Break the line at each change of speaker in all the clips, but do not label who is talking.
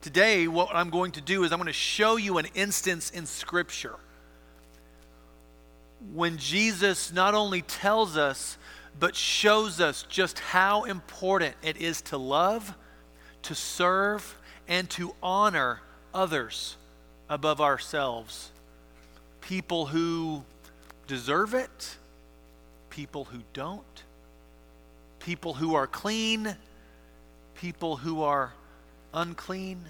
Today, what I'm going to do is I'm going to show you an instance in Scripture when Jesus not only tells us, but shows us just how important it is to love, to serve, and to honor others above ourselves. People who deserve it, people who don't, people who are clean, people who are unclean.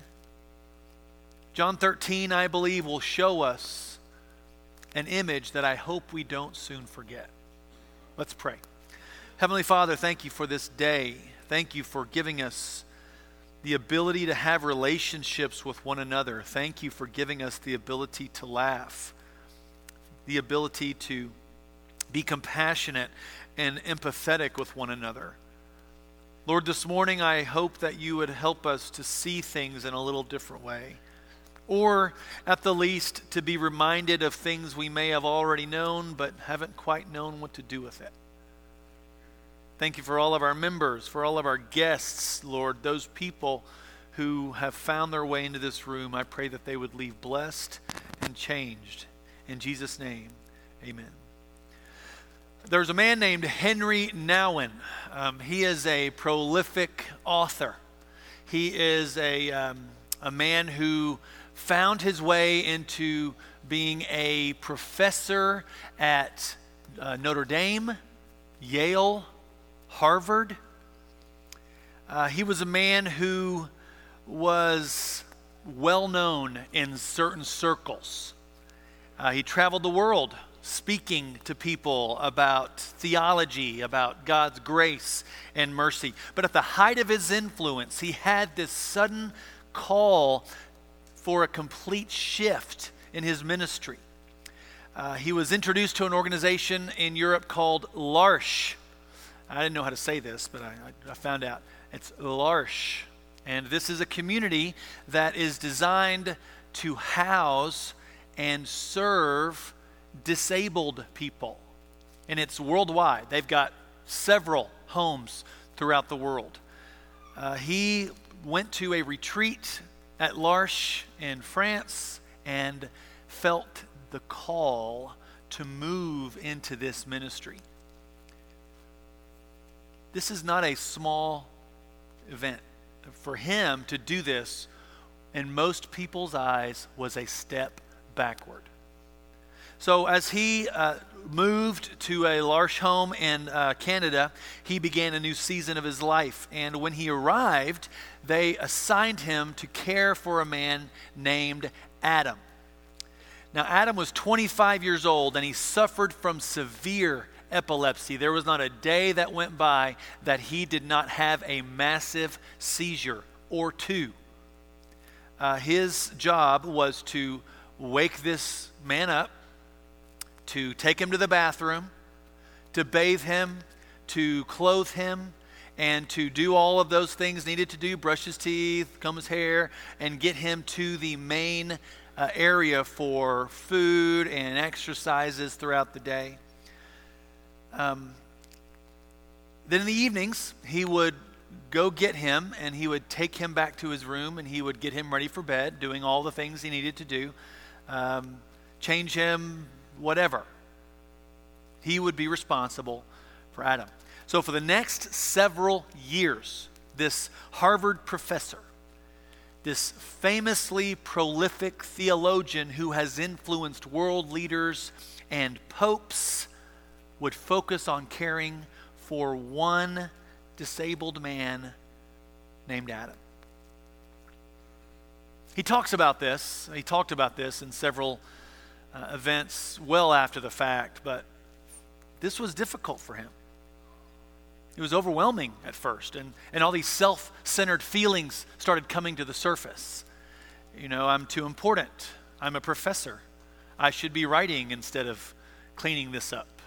John 13, I believe, will show us an image that I hope we don't soon forget. Let's pray. Heavenly Father, thank you for this day. Thank you for giving us the ability to have relationships with one another. Thank you for giving us the ability to laugh, the ability to be compassionate and empathetic with one another. Lord, this morning I hope that you would help us to see things in a little different way or at the least to be reminded of things we may have already known but haven't quite known what to do with it. Thank you for all of our members, for all of our guests, Lord, those people who have found their way into this room. I pray that they would leave blessed and changed. In Jesus' name, amen. There's a man named Henry Nouwen. Um, he is a prolific author. He is a, um, a man who found his way into being a professor at uh, Notre Dame, Yale, Harvard. Uh, he was a man who was well known in certain circles. Uh, he traveled the world speaking to people about theology, about God's grace and mercy. But at the height of his influence, he had this sudden call for a complete shift in his ministry. Uh, he was introduced to an organization in Europe called L'Arche. I didn't know how to say this, but I, I found out. It's L'Arche. And this is a community that is designed to house and serve disabled people. And it's worldwide. They've got several homes throughout the world. Uh, he went to a retreat at L'Arche in France and felt the call to move into this ministry. This is not a small event. For him to do this, in most people's eyes, was a step backward. So, as he uh, moved to a large home in uh, Canada, he began a new season of his life. And when he arrived, they assigned him to care for a man named Adam. Now, Adam was 25 years old and he suffered from severe epilepsy. There was not a day that went by that he did not have a massive seizure or two. Uh, his job was to wake this man up to take him to the bathroom, to bathe him, to clothe him, and to do all of those things needed to do brush his teeth, comb his hair, and get him to the main uh, area for food and exercises throughout the day. Um, then in the evenings, he would go get him and he would take him back to his room and he would get him ready for bed, doing all the things he needed to do, um, change him, whatever. He would be responsible for Adam. So, for the next several years, this Harvard professor, this famously prolific theologian who has influenced world leaders and popes, would focus on caring for one disabled man named Adam. He talks about this. He talked about this in several uh, events well after the fact, but this was difficult for him. It was overwhelming at first, and, and all these self centered feelings started coming to the surface. You know, I'm too important. I'm a professor. I should be writing instead of cleaning this up.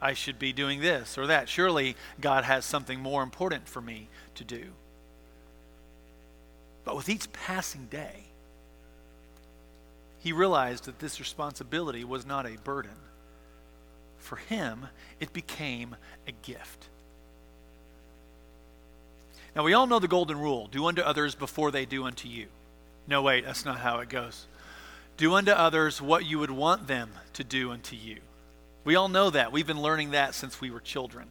I should be doing this or that. Surely God has something more important for me to do. But with each passing day, he realized that this responsibility was not a burden. For him, it became a gift. Now, we all know the golden rule do unto others before they do unto you. No, wait, that's not how it goes. Do unto others what you would want them to do unto you. We all know that. We've been learning that since we were children.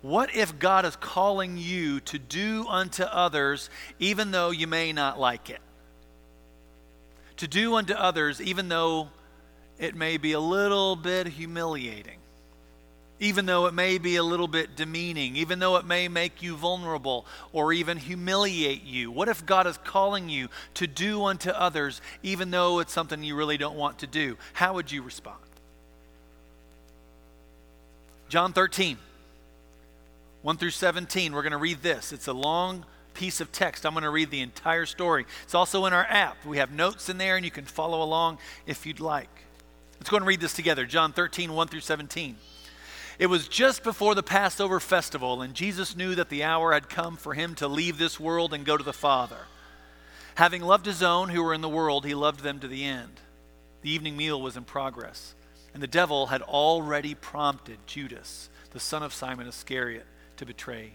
What if God is calling you to do unto others even though you may not like it? To do unto others even though it may be a little bit humiliating, even though it may be a little bit demeaning, even though it may make you vulnerable or even humiliate you? What if God is calling you to do unto others even though it's something you really don't want to do? How would you respond? John 13. 1 through 17. We're going to read this. It's a long piece of text. I'm going to read the entire story. It's also in our app. We have notes in there, and you can follow along if you'd like. Let's go and read this together. John 13, 1 through 17. It was just before the Passover festival, and Jesus knew that the hour had come for him to leave this world and go to the Father. Having loved his own who were in the world, he loved them to the end. The evening meal was in progress, and the devil had already prompted Judas, the son of Simon Iscariot to betray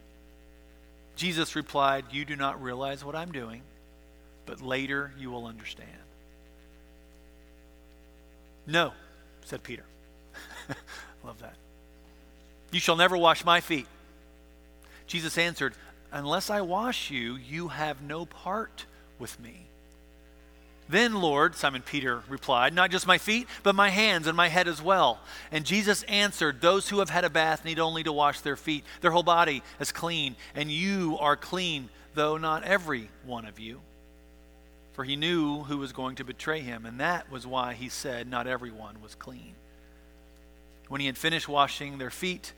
Jesus replied, You do not realize what I'm doing, but later you will understand. No, said Peter. Love that. You shall never wash my feet. Jesus answered, Unless I wash you, you have no part with me. Then, Lord, Simon Peter replied, Not just my feet, but my hands and my head as well. And Jesus answered, Those who have had a bath need only to wash their feet. Their whole body is clean, and you are clean, though not every one of you. For he knew who was going to betray him, and that was why he said, Not everyone was clean. When he had finished washing their feet,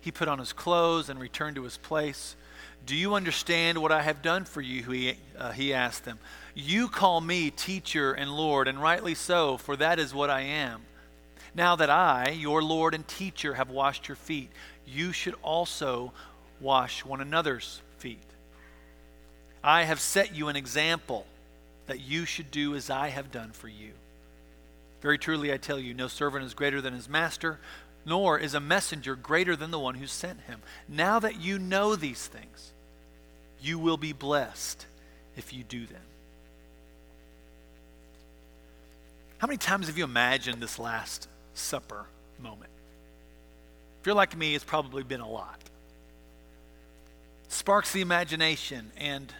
he put on his clothes and returned to his place. Do you understand what I have done for you? He, uh, he asked them. You call me teacher and Lord, and rightly so, for that is what I am. Now that I, your Lord and teacher, have washed your feet, you should also wash one another's feet. I have set you an example that you should do as I have done for you. Very truly, I tell you, no servant is greater than his master, nor is a messenger greater than the one who sent him. Now that you know these things, you will be blessed if you do them. How many times have you imagined this Last Supper moment? If you're like me, it's probably been a lot. Sparks the imagination and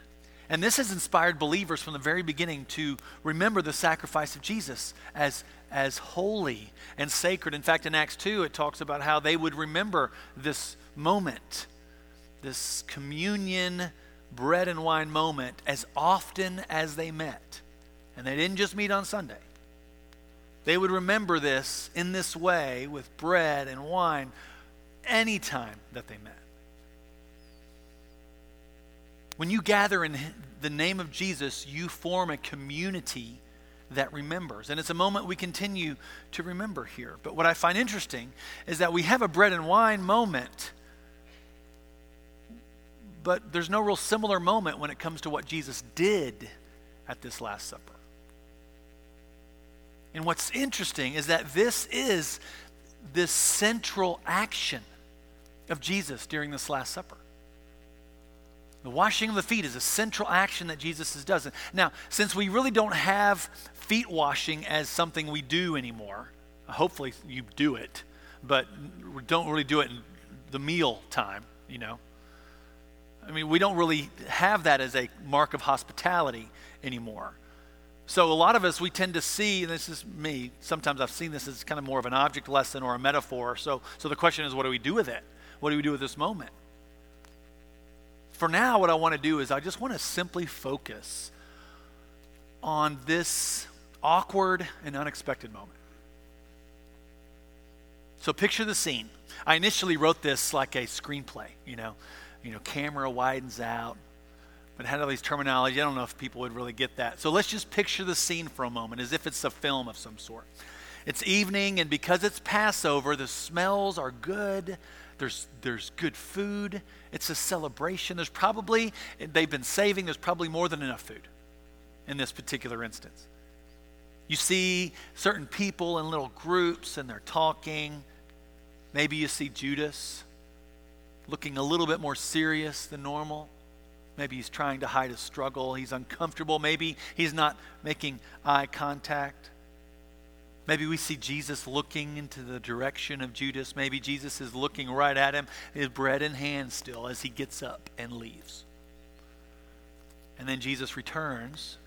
and this has inspired believers from the very beginning to remember the sacrifice of Jesus as, as holy and sacred. In fact, in Acts 2, it talks about how they would remember this moment, this communion, bread and wine moment, as often as they met. And they didn't just meet on Sunday, they would remember this in this way with bread and wine anytime that they met. When you gather in the name of Jesus, you form a community that remembers. And it's a moment we continue to remember here. But what I find interesting is that we have a bread and wine moment, but there's no real similar moment when it comes to what Jesus did at this Last Supper. And what's interesting is that this is this central action of Jesus during this Last Supper. The washing of the feet is a central action that Jesus does. Now, since we really don't have feet washing as something we do anymore, hopefully you do it, but don't really do it in the meal time, you know. I mean, we don't really have that as a mark of hospitality anymore. So a lot of us, we tend to see, and this is me, sometimes I've seen this as kind of more of an object lesson or a metaphor. So, so the question is, what do we do with it? What do we do with this moment? For now, what I want to do is I just want to simply focus on this awkward and unexpected moment. So picture the scene. I initially wrote this like a screenplay, you know. You know, camera widens out, but had all these terminology. I don't know if people would really get that. So let's just picture the scene for a moment as if it's a film of some sort. It's evening, and because it's Passover, the smells are good. There's, there's good food. It's a celebration. There's probably, they've been saving, there's probably more than enough food in this particular instance. You see certain people in little groups and they're talking. Maybe you see Judas looking a little bit more serious than normal. Maybe he's trying to hide a struggle. He's uncomfortable. Maybe he's not making eye contact. Maybe we see Jesus looking into the direction of Judas. Maybe Jesus is looking right at him, his bread in hand still, as he gets up and leaves. And then Jesus returns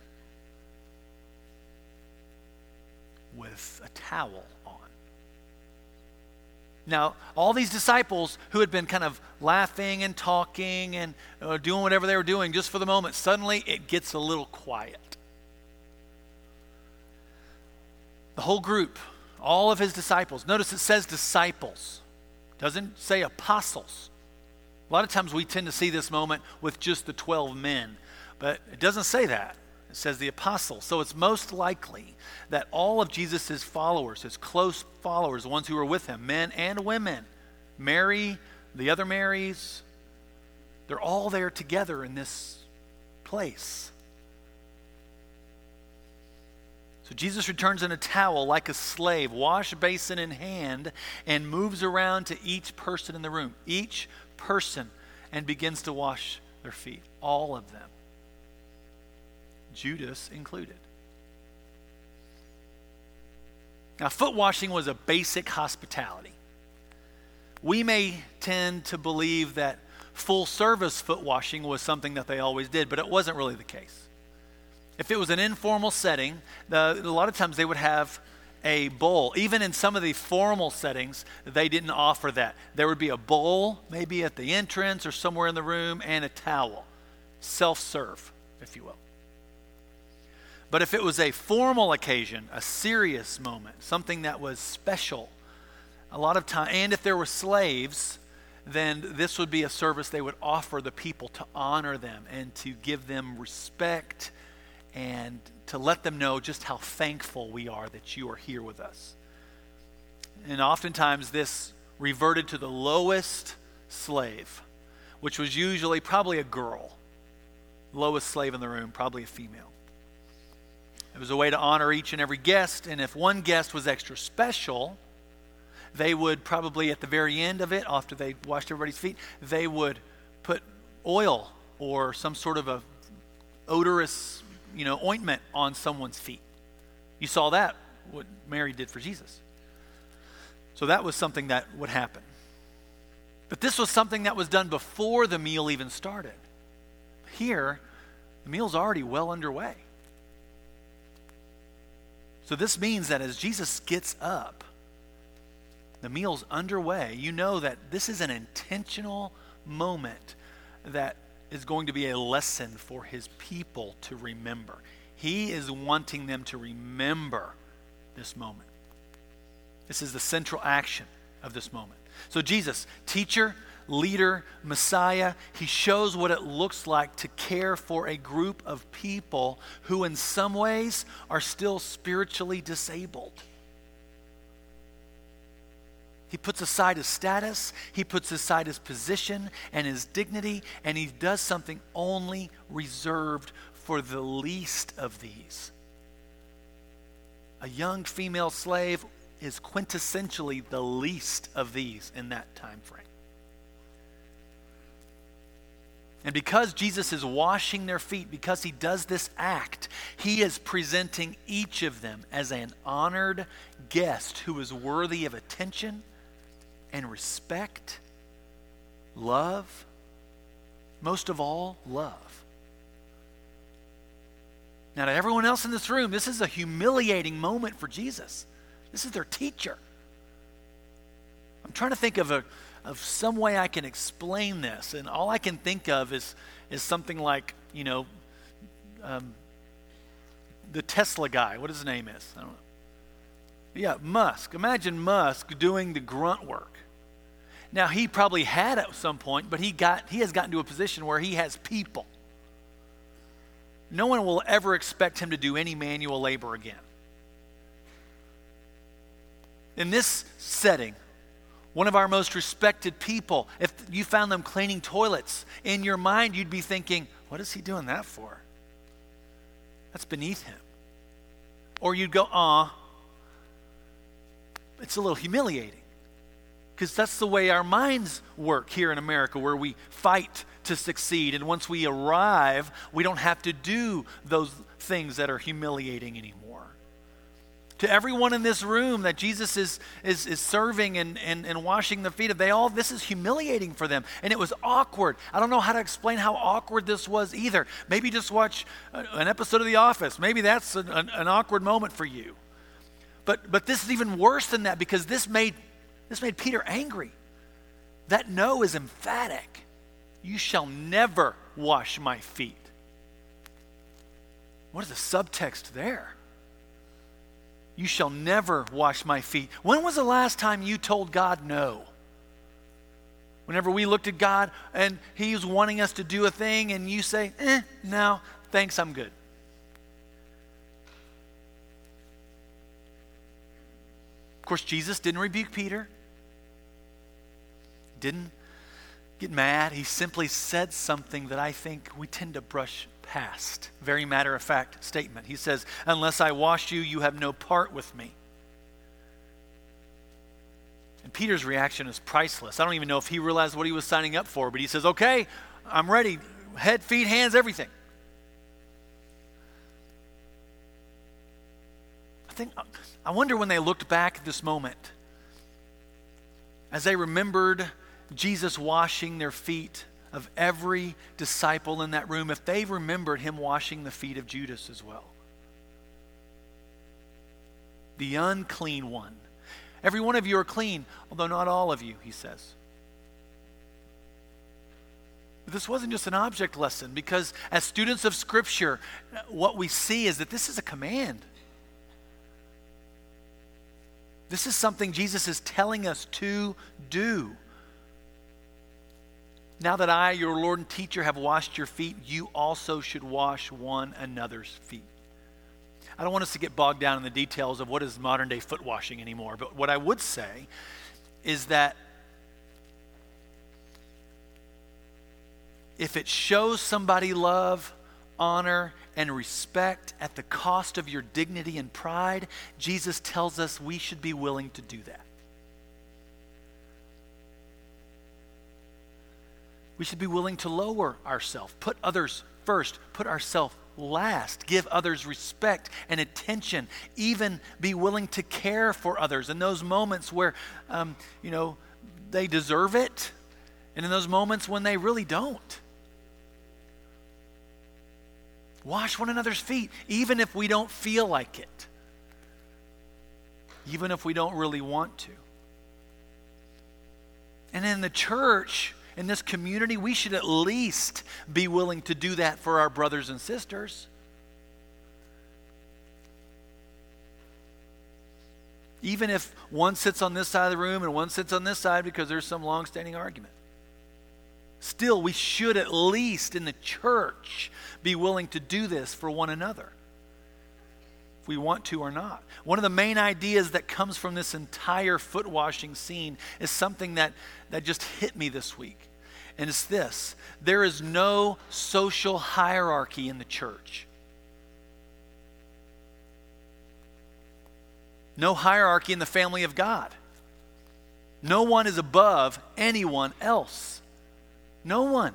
with a towel on. Now, all these disciples who had been kind of laughing and talking and uh, doing whatever they were doing just for the moment, suddenly it gets a little quiet. The whole group, all of his disciples. Notice it says disciples, doesn't say apostles. A lot of times we tend to see this moment with just the 12 men, but it doesn't say that. It says the apostles. So it's most likely that all of Jesus' followers, his close followers, the ones who were with him, men and women, Mary, the other Marys, they're all there together in this place. So Jesus returns in a towel like a slave, wash basin in hand, and moves around to each person in the room, each person, and begins to wash their feet, all of them, Judas included. Now, foot washing was a basic hospitality. We may tend to believe that full service foot washing was something that they always did, but it wasn't really the case. If it was an informal setting, the, a lot of times they would have a bowl. Even in some of the formal settings, they didn't offer that. There would be a bowl, maybe at the entrance or somewhere in the room, and a towel. Self serve, if you will. But if it was a formal occasion, a serious moment, something that was special, a lot of time, and if there were slaves, then this would be a service they would offer the people to honor them and to give them respect and to let them know just how thankful we are that you are here with us. And oftentimes, this reverted to the lowest slave, which was usually probably a girl. Lowest slave in the room, probably a female. It was a way to honor each and every guest, and if one guest was extra special, they would probably at the very end of it, after they washed everybody's feet, they would put oil or some sort of a odorous you know, ointment on someone's feet. You saw that, what Mary did for Jesus. So that was something that would happen. But this was something that was done before the meal even started. Here, the meal's already well underway. So this means that as Jesus gets up, the meal's underway. You know that this is an intentional moment that is going to be a lesson for his people to remember. He is wanting them to remember this moment. This is the central action of this moment. So, Jesus, teacher, leader, Messiah, he shows what it looks like to care for a group of people who, in some ways, are still spiritually disabled. He puts aside his status, he puts aside his position and his dignity, and he does something only reserved for the least of these. A young female slave is quintessentially the least of these in that time frame. And because Jesus is washing their feet, because he does this act, he is presenting each of them as an honored guest who is worthy of attention and respect, love, most of all, love. Now, to everyone else in this room, this is a humiliating moment for Jesus. This is their teacher. I'm trying to think of, a, of some way I can explain this, and all I can think of is, is something like, you know, um, the Tesla guy, what his name is. I don't know. Yeah, Musk. Imagine Musk doing the grunt work. Now he probably had at some point, but he got he has gotten to a position where he has people no one will ever expect him to do any manual labor again. In this setting, one of our most respected people, if you found them cleaning toilets, in your mind you'd be thinking, what is he doing that for? That's beneath him. Or you'd go, ah, it's a little humiliating. Because that's the way our minds work here in America, where we fight to succeed. And once we arrive, we don't have to do those things that are humiliating anymore. To everyone in this room that Jesus is, is, is serving and, and, and washing the feet of, they all, this is humiliating for them. And it was awkward. I don't know how to explain how awkward this was either. Maybe just watch an episode of The Office. Maybe that's an, an, awkward moment for you. But, but this is even worse than that because this made this made Peter angry. That no is emphatic. You shall never wash my feet. What is the subtext there? You shall never wash my feet. When was the last time you told God no? Whenever we looked at God and He was wanting us to do a thing, and you say, eh, no, thanks, I'm good. Of course, Jesus didn't rebuke Peter didn't get mad. He simply said something that I think we tend to brush past. Very matter of fact statement. He says, Unless I wash you, you have no part with me. And Peter's reaction is priceless. I don't even know if he realized what he was signing up for, but he says, Okay, I'm ready. Head, feet, hands, everything. I think, I wonder when they looked back at this moment, as they remembered Jesus washing their feet of every disciple in that room if they remembered him washing the feet of Judas as well. The unclean one. Every one of you are clean, although not all of you, he says. But this wasn't just an object lesson because, as students of Scripture, what we see is that this is a command. This is something Jesus is telling us to do. Now that I, your Lord and teacher, have washed your feet, you also should wash one another's feet. I don't want us to get bogged down in the details of what is modern day foot washing anymore, but what I would say is that if it shows somebody love, honor, and respect at the cost of your dignity and pride, Jesus tells us we should be willing to do that. We should be willing to lower ourselves, put others first, put ourselves last, give others respect and attention, even be willing to care for others in those moments where, um, you know, they deserve it, and in those moments when they really don't. Wash one another's feet, even if we don't feel like it, even if we don't really want to. And in the church, in this community, we should at least be willing to do that for our brothers and sisters. Even if one sits on this side of the room and one sits on this side because there's some long standing argument. Still, we should at least in the church be willing to do this for one another we want to or not. One of the main ideas that comes from this entire foot washing scene is something that, that just hit me this week. And it's this there is no social hierarchy in the church. No hierarchy in the family of God. No one is above anyone else. No one.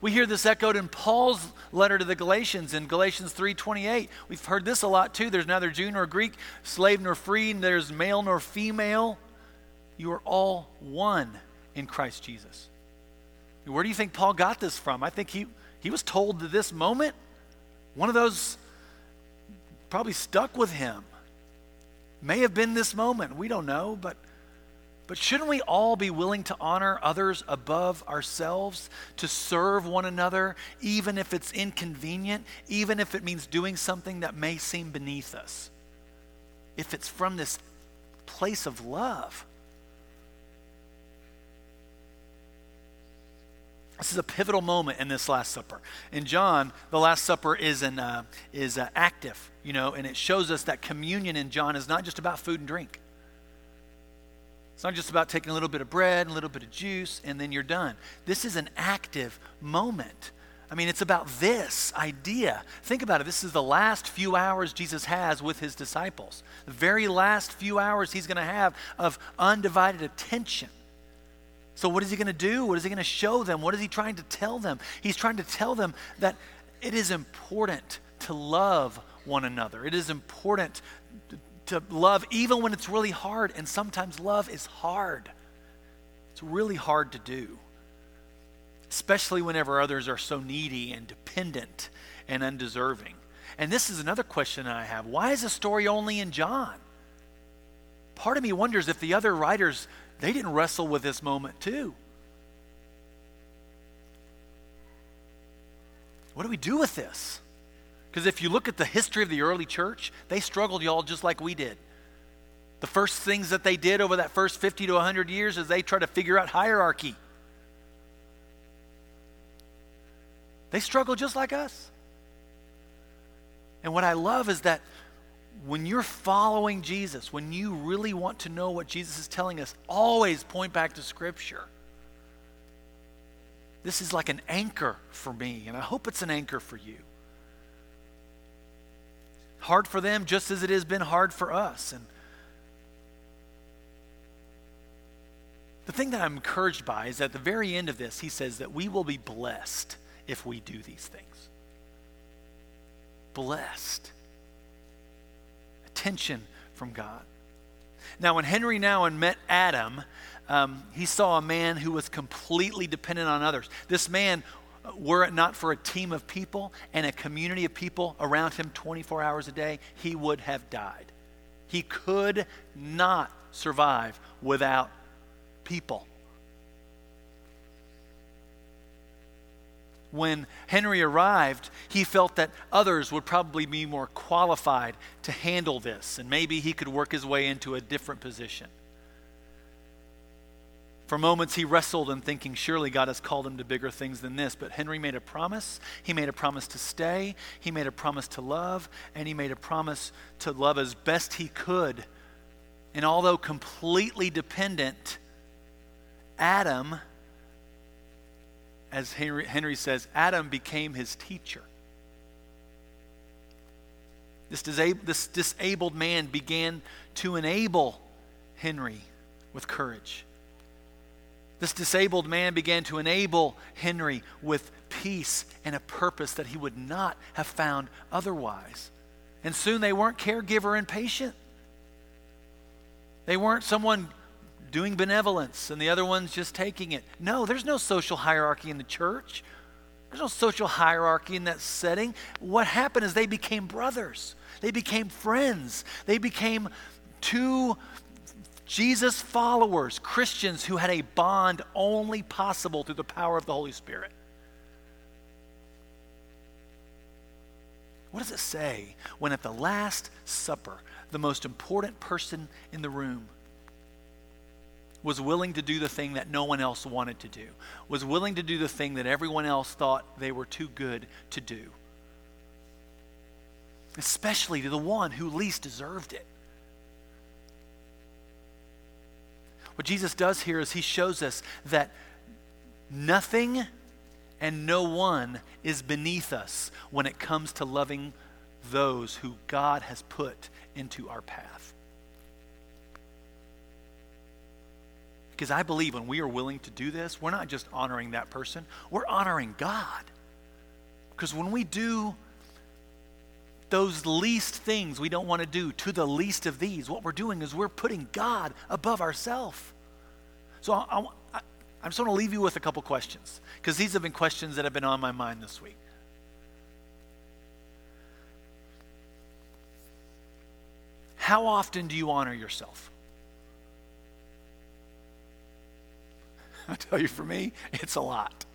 We hear this echoed in Paul's letter to the Galatians in Galatians 3:28. We've heard this a lot too. There's neither Jew nor Greek, slave nor free, there's male nor female. You are all one in Christ Jesus. Where do you think Paul got this from? I think he, he was told to this moment. One of those probably stuck with him. May have been this moment. We don't know, but but shouldn't we all be willing to honor others above ourselves, to serve one another, even if it's inconvenient, even if it means doing something that may seem beneath us? If it's from this place of love. This is a pivotal moment in this Last Supper. In John, the Last Supper is an uh, is uh, active, you know, and it shows us that communion in John is not just about food and drink. It's not just about taking a little bit of bread and a little bit of juice and then you're done. This is an active moment. I mean, it's about this idea. Think about it. This is the last few hours Jesus has with his disciples. The very last few hours he's going to have of undivided attention. So, what is he going to do? What is he going to show them? What is he trying to tell them? He's trying to tell them that it is important to love one another. It is important to love even when it's really hard. And sometimes love is hard, it's really hard to do, especially whenever others are so needy and dependent and undeserving. And this is another question I have why is the story only in John? Part of me wonders if the other writers they didn't wrestle with this moment too. What do we do with this? Because if you look at the history of the early church, they struggled, y'all, just like we did. The first things that they did over that first 50 to 100 years is they tried to figure out hierarchy. They struggled just like us. And what I love is that when you're following Jesus, when you really want to know what Jesus is telling us, always point back to Scripture. This is like an anchor for me, and I hope it's an anchor for you. Hard for them, just as it has been hard for us. And the thing that I'm encouraged by is at the very end of this, he says that we will be blessed if we do these things. Blessed attention from God. Now, when Henry Nouwen met Adam, um, he saw a man who was completely dependent on others. This man, were it not for a team of people and a community of people around him 24 hours a day, he would have died. He could not survive without people. when Henry arrived, he felt that others would probably be more qualified to handle this, and maybe he could work his way into a different position. For moments, he wrestled in thinking, surely God has called him to bigger things than this. But Henry made a promise. He made a promise to stay, he made a promise to love, and he made a promise to love as best he could. And although completely dependent, Adam as Henry, Henry says, Adam became his teacher. This, disab- this disabled man began to enable Henry with courage. This disabled man began to enable Henry with peace and a purpose that he would not have found otherwise. And soon they weren't caregiver and patient. They weren't someone doing benevolence and the other one's just taking it. No, there's no social hierarchy in the church. There's no social hierarchy in that setting. What happened is they became brothers, they became friends, they became two Jesus followers, Christians who had a bond only possible through the power of the Holy Spirit. What does it say when at the Last Supper, the most important person in the room was willing to do the thing that no one else wanted to do, was willing to do the thing that everyone else thought they were too good to do, especially to the one who least deserved it. What Jesus does here is he shows us that nothing and no one is beneath us when it comes to loving those who God has put into our path. Because I believe when we are willing to do this, we're not just honoring that person, we're honoring God. Because when we do those least things we don't want to do to the least of these, what we're doing is we're putting God above ourselves. So I, I, I just want to leave you with a couple questions because these have been questions that have been on my mind this week. How often do you honor yourself? I tell you, for me, it's a lot.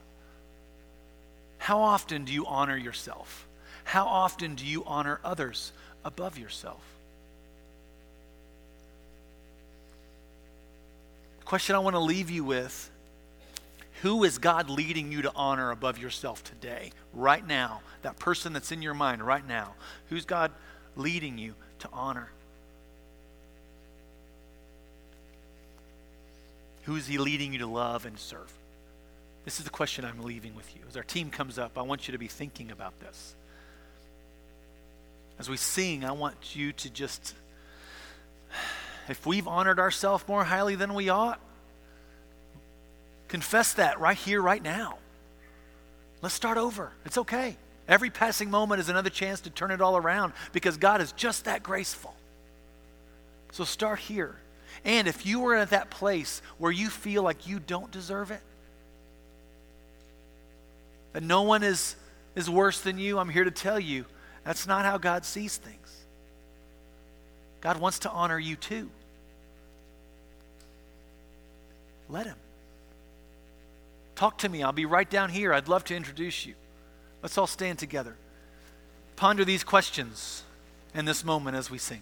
How often do you honor yourself? How often do you honor others above yourself? The question I want to leave you with Who is God leading you to honor above yourself today, right now? That person that's in your mind right now. Who's God leading you to honor? Who is He leading you to love and serve? This is the question I'm leaving with you. As our team comes up, I want you to be thinking about this. As we sing, I want you to just, if we've honored ourselves more highly than we ought, confess that right here, right now. Let's start over. It's okay. Every passing moment is another chance to turn it all around because God is just that graceful. So start here. And if you are at that place where you feel like you don't deserve it, that no one is, is worse than you, I'm here to tell you that's not how God sees things. God wants to honor you too. Let Him. Talk to me. I'll be right down here. I'd love to introduce you. Let's all stand together. Ponder these questions in this moment as we sing.